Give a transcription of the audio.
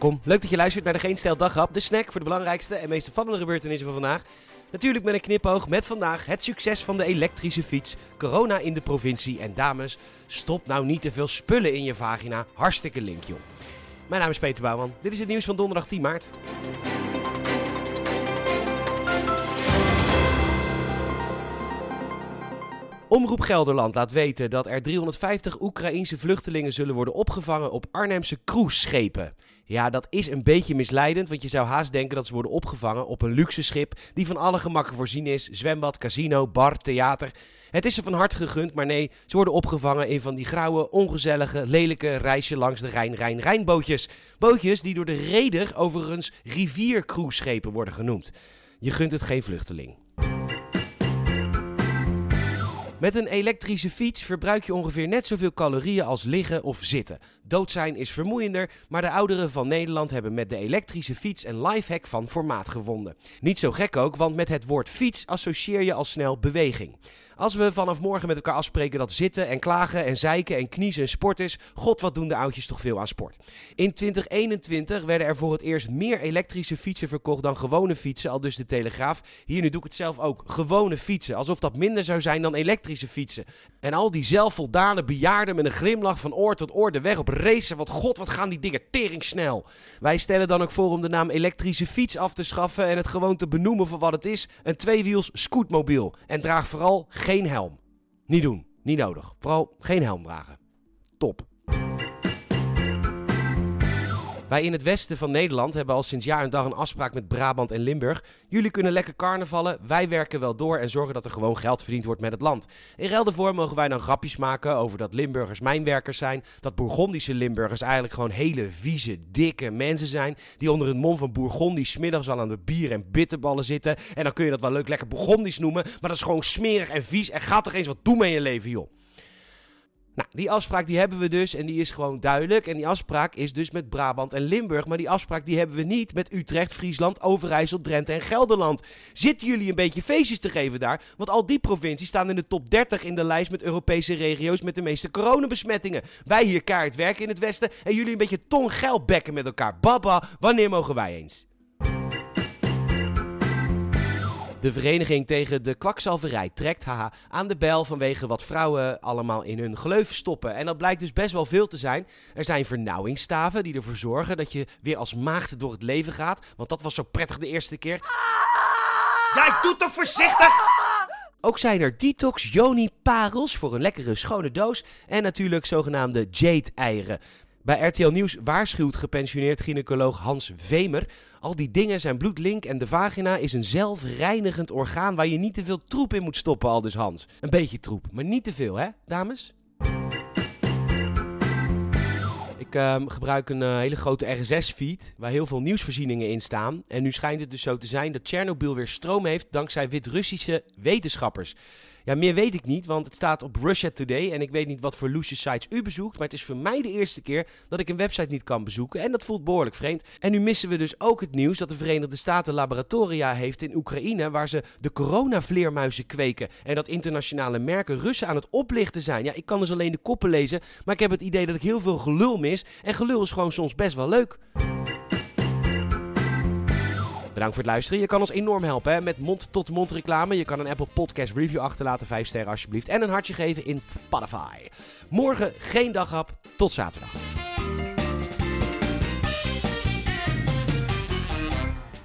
Welkom. Leuk dat je luistert naar de Geen Stijl Daghap, de snack voor de belangrijkste en meest opvallende gebeurtenissen van vandaag. Natuurlijk met een knipoog met vandaag het succes van de elektrische fiets, corona in de provincie en dames, stop nou niet te veel spullen in je vagina. Hartstikke link, joh. Mijn naam is Peter Bouwman. Dit is het nieuws van donderdag 10 maart. Omroep Gelderland laat weten dat er 350 Oekraïense vluchtelingen zullen worden opgevangen op Arnhemse cruiseschepen. Ja, dat is een beetje misleidend, want je zou haast denken dat ze worden opgevangen op een luxe schip die van alle gemakken voorzien is: zwembad, casino, bar, theater. Het is ze van harte gegund, maar nee, ze worden opgevangen in van die grauwe, ongezellige, lelijke reisje langs de Rijn-Rijn-Rijnbootjes. Bootjes die door de reder overigens riviercruiseschepen worden genoemd. Je gunt het geen vluchteling. Met een elektrische fiets verbruik je ongeveer net zoveel calorieën als liggen of zitten. Dood zijn is vermoeiender, maar de ouderen van Nederland hebben met de elektrische fiets een lifehack van formaat gevonden. Niet zo gek ook, want met het woord fiets associeer je al snel beweging. Als we vanaf morgen met elkaar afspreken dat zitten en klagen en zeiken en kniezen een sport is, god wat doen de oudjes toch veel aan sport. In 2021 werden er voor het eerst meer elektrische fietsen verkocht dan gewone fietsen, al dus de Telegraaf. Hier nu doe ik het zelf ook, gewone fietsen, alsof dat minder zou zijn dan elektrische fietsen. En al die zelfvoldane bejaarden met een glimlach van oor tot oor de weg op racen, want god wat gaan die dingen tering snel. Wij stellen dan ook voor om de naam elektrische fiets af te schaffen en het gewoon te benoemen voor wat het is, een tweewiels scootmobiel. En draag vooral geen helm. Niet doen. Niet nodig. Vooral geen helm dragen. Top. Wij in het westen van Nederland hebben al sinds jaar en dag een afspraak met Brabant en Limburg. Jullie kunnen lekker carnavallen, wij werken wel door en zorgen dat er gewoon geld verdiend wordt met het land. In ruil daarvoor mogen wij dan grapjes maken over dat Limburgers mijnwerkers zijn. Dat Bourgondische Limburgers eigenlijk gewoon hele vieze, dikke mensen zijn. Die onder het mom van Bourgondisch smiddags al aan de bier en bitterballen zitten. En dan kun je dat wel leuk lekker Bourgondisch noemen. Maar dat is gewoon smerig en vies. En ga toch eens wat doen met je leven, joh. Nou, die afspraak die hebben we dus en die is gewoon duidelijk. En die afspraak is dus met Brabant en Limburg. Maar die afspraak die hebben we niet met Utrecht, Friesland, Overijssel, Drenthe en Gelderland. Zitten jullie een beetje feestjes te geven daar? Want al die provincies staan in de top 30 in de lijst met Europese regio's met de meeste coronabesmettingen. Wij hier kaart werken in het westen en jullie een beetje tongeil bekken met elkaar. Baba, wanneer mogen wij eens? De vereniging tegen de kwakzalverij trekt haha, aan de bel vanwege wat vrouwen allemaal in hun gleuf stoppen. En dat blijkt dus best wel veel te zijn. Er zijn vernauwingsstaven die ervoor zorgen dat je weer als maagd door het leven gaat. Want dat was zo prettig de eerste keer. Ja, ik doe toch voorzichtig! Ook zijn er detox yoni parels voor een lekkere schone doos. En natuurlijk zogenaamde jade-eieren. Bij RTL Nieuws waarschuwt gepensioneerd gynaecoloog Hans Vemer. Al die dingen zijn bloedlink en de vagina is een zelfreinigend orgaan waar je niet te veel troep in moet stoppen, al dus Hans. Een beetje troep, maar niet te veel, hè, dames? Ik ehm, gebruik een eh, hele grote RSS-feed waar heel veel nieuwsvoorzieningen in staan. En nu schijnt het dus zo te zijn dat Tsjernobyl weer stroom heeft dankzij Wit-Russische wetenschappers. Ja, meer weet ik niet, want het staat op Russia Today en ik weet niet wat voor loesje sites u bezoekt. Maar het is voor mij de eerste keer dat ik een website niet kan bezoeken en dat voelt behoorlijk vreemd. En nu missen we dus ook het nieuws dat de Verenigde Staten laboratoria heeft in Oekraïne waar ze de coronavleermuizen kweken. En dat internationale merken Russen aan het oplichten zijn. Ja, ik kan dus alleen de koppen lezen, maar ik heb het idee dat ik heel veel gelul mis. En gelul is gewoon soms best wel leuk. Bedankt voor het luisteren. Je kan ons enorm helpen met mond-tot-mond reclame. Je kan een Apple Podcast review achterlaten, 5 sterren alsjeblieft. En een hartje geven in Spotify. Morgen geen daghap. Tot zaterdag.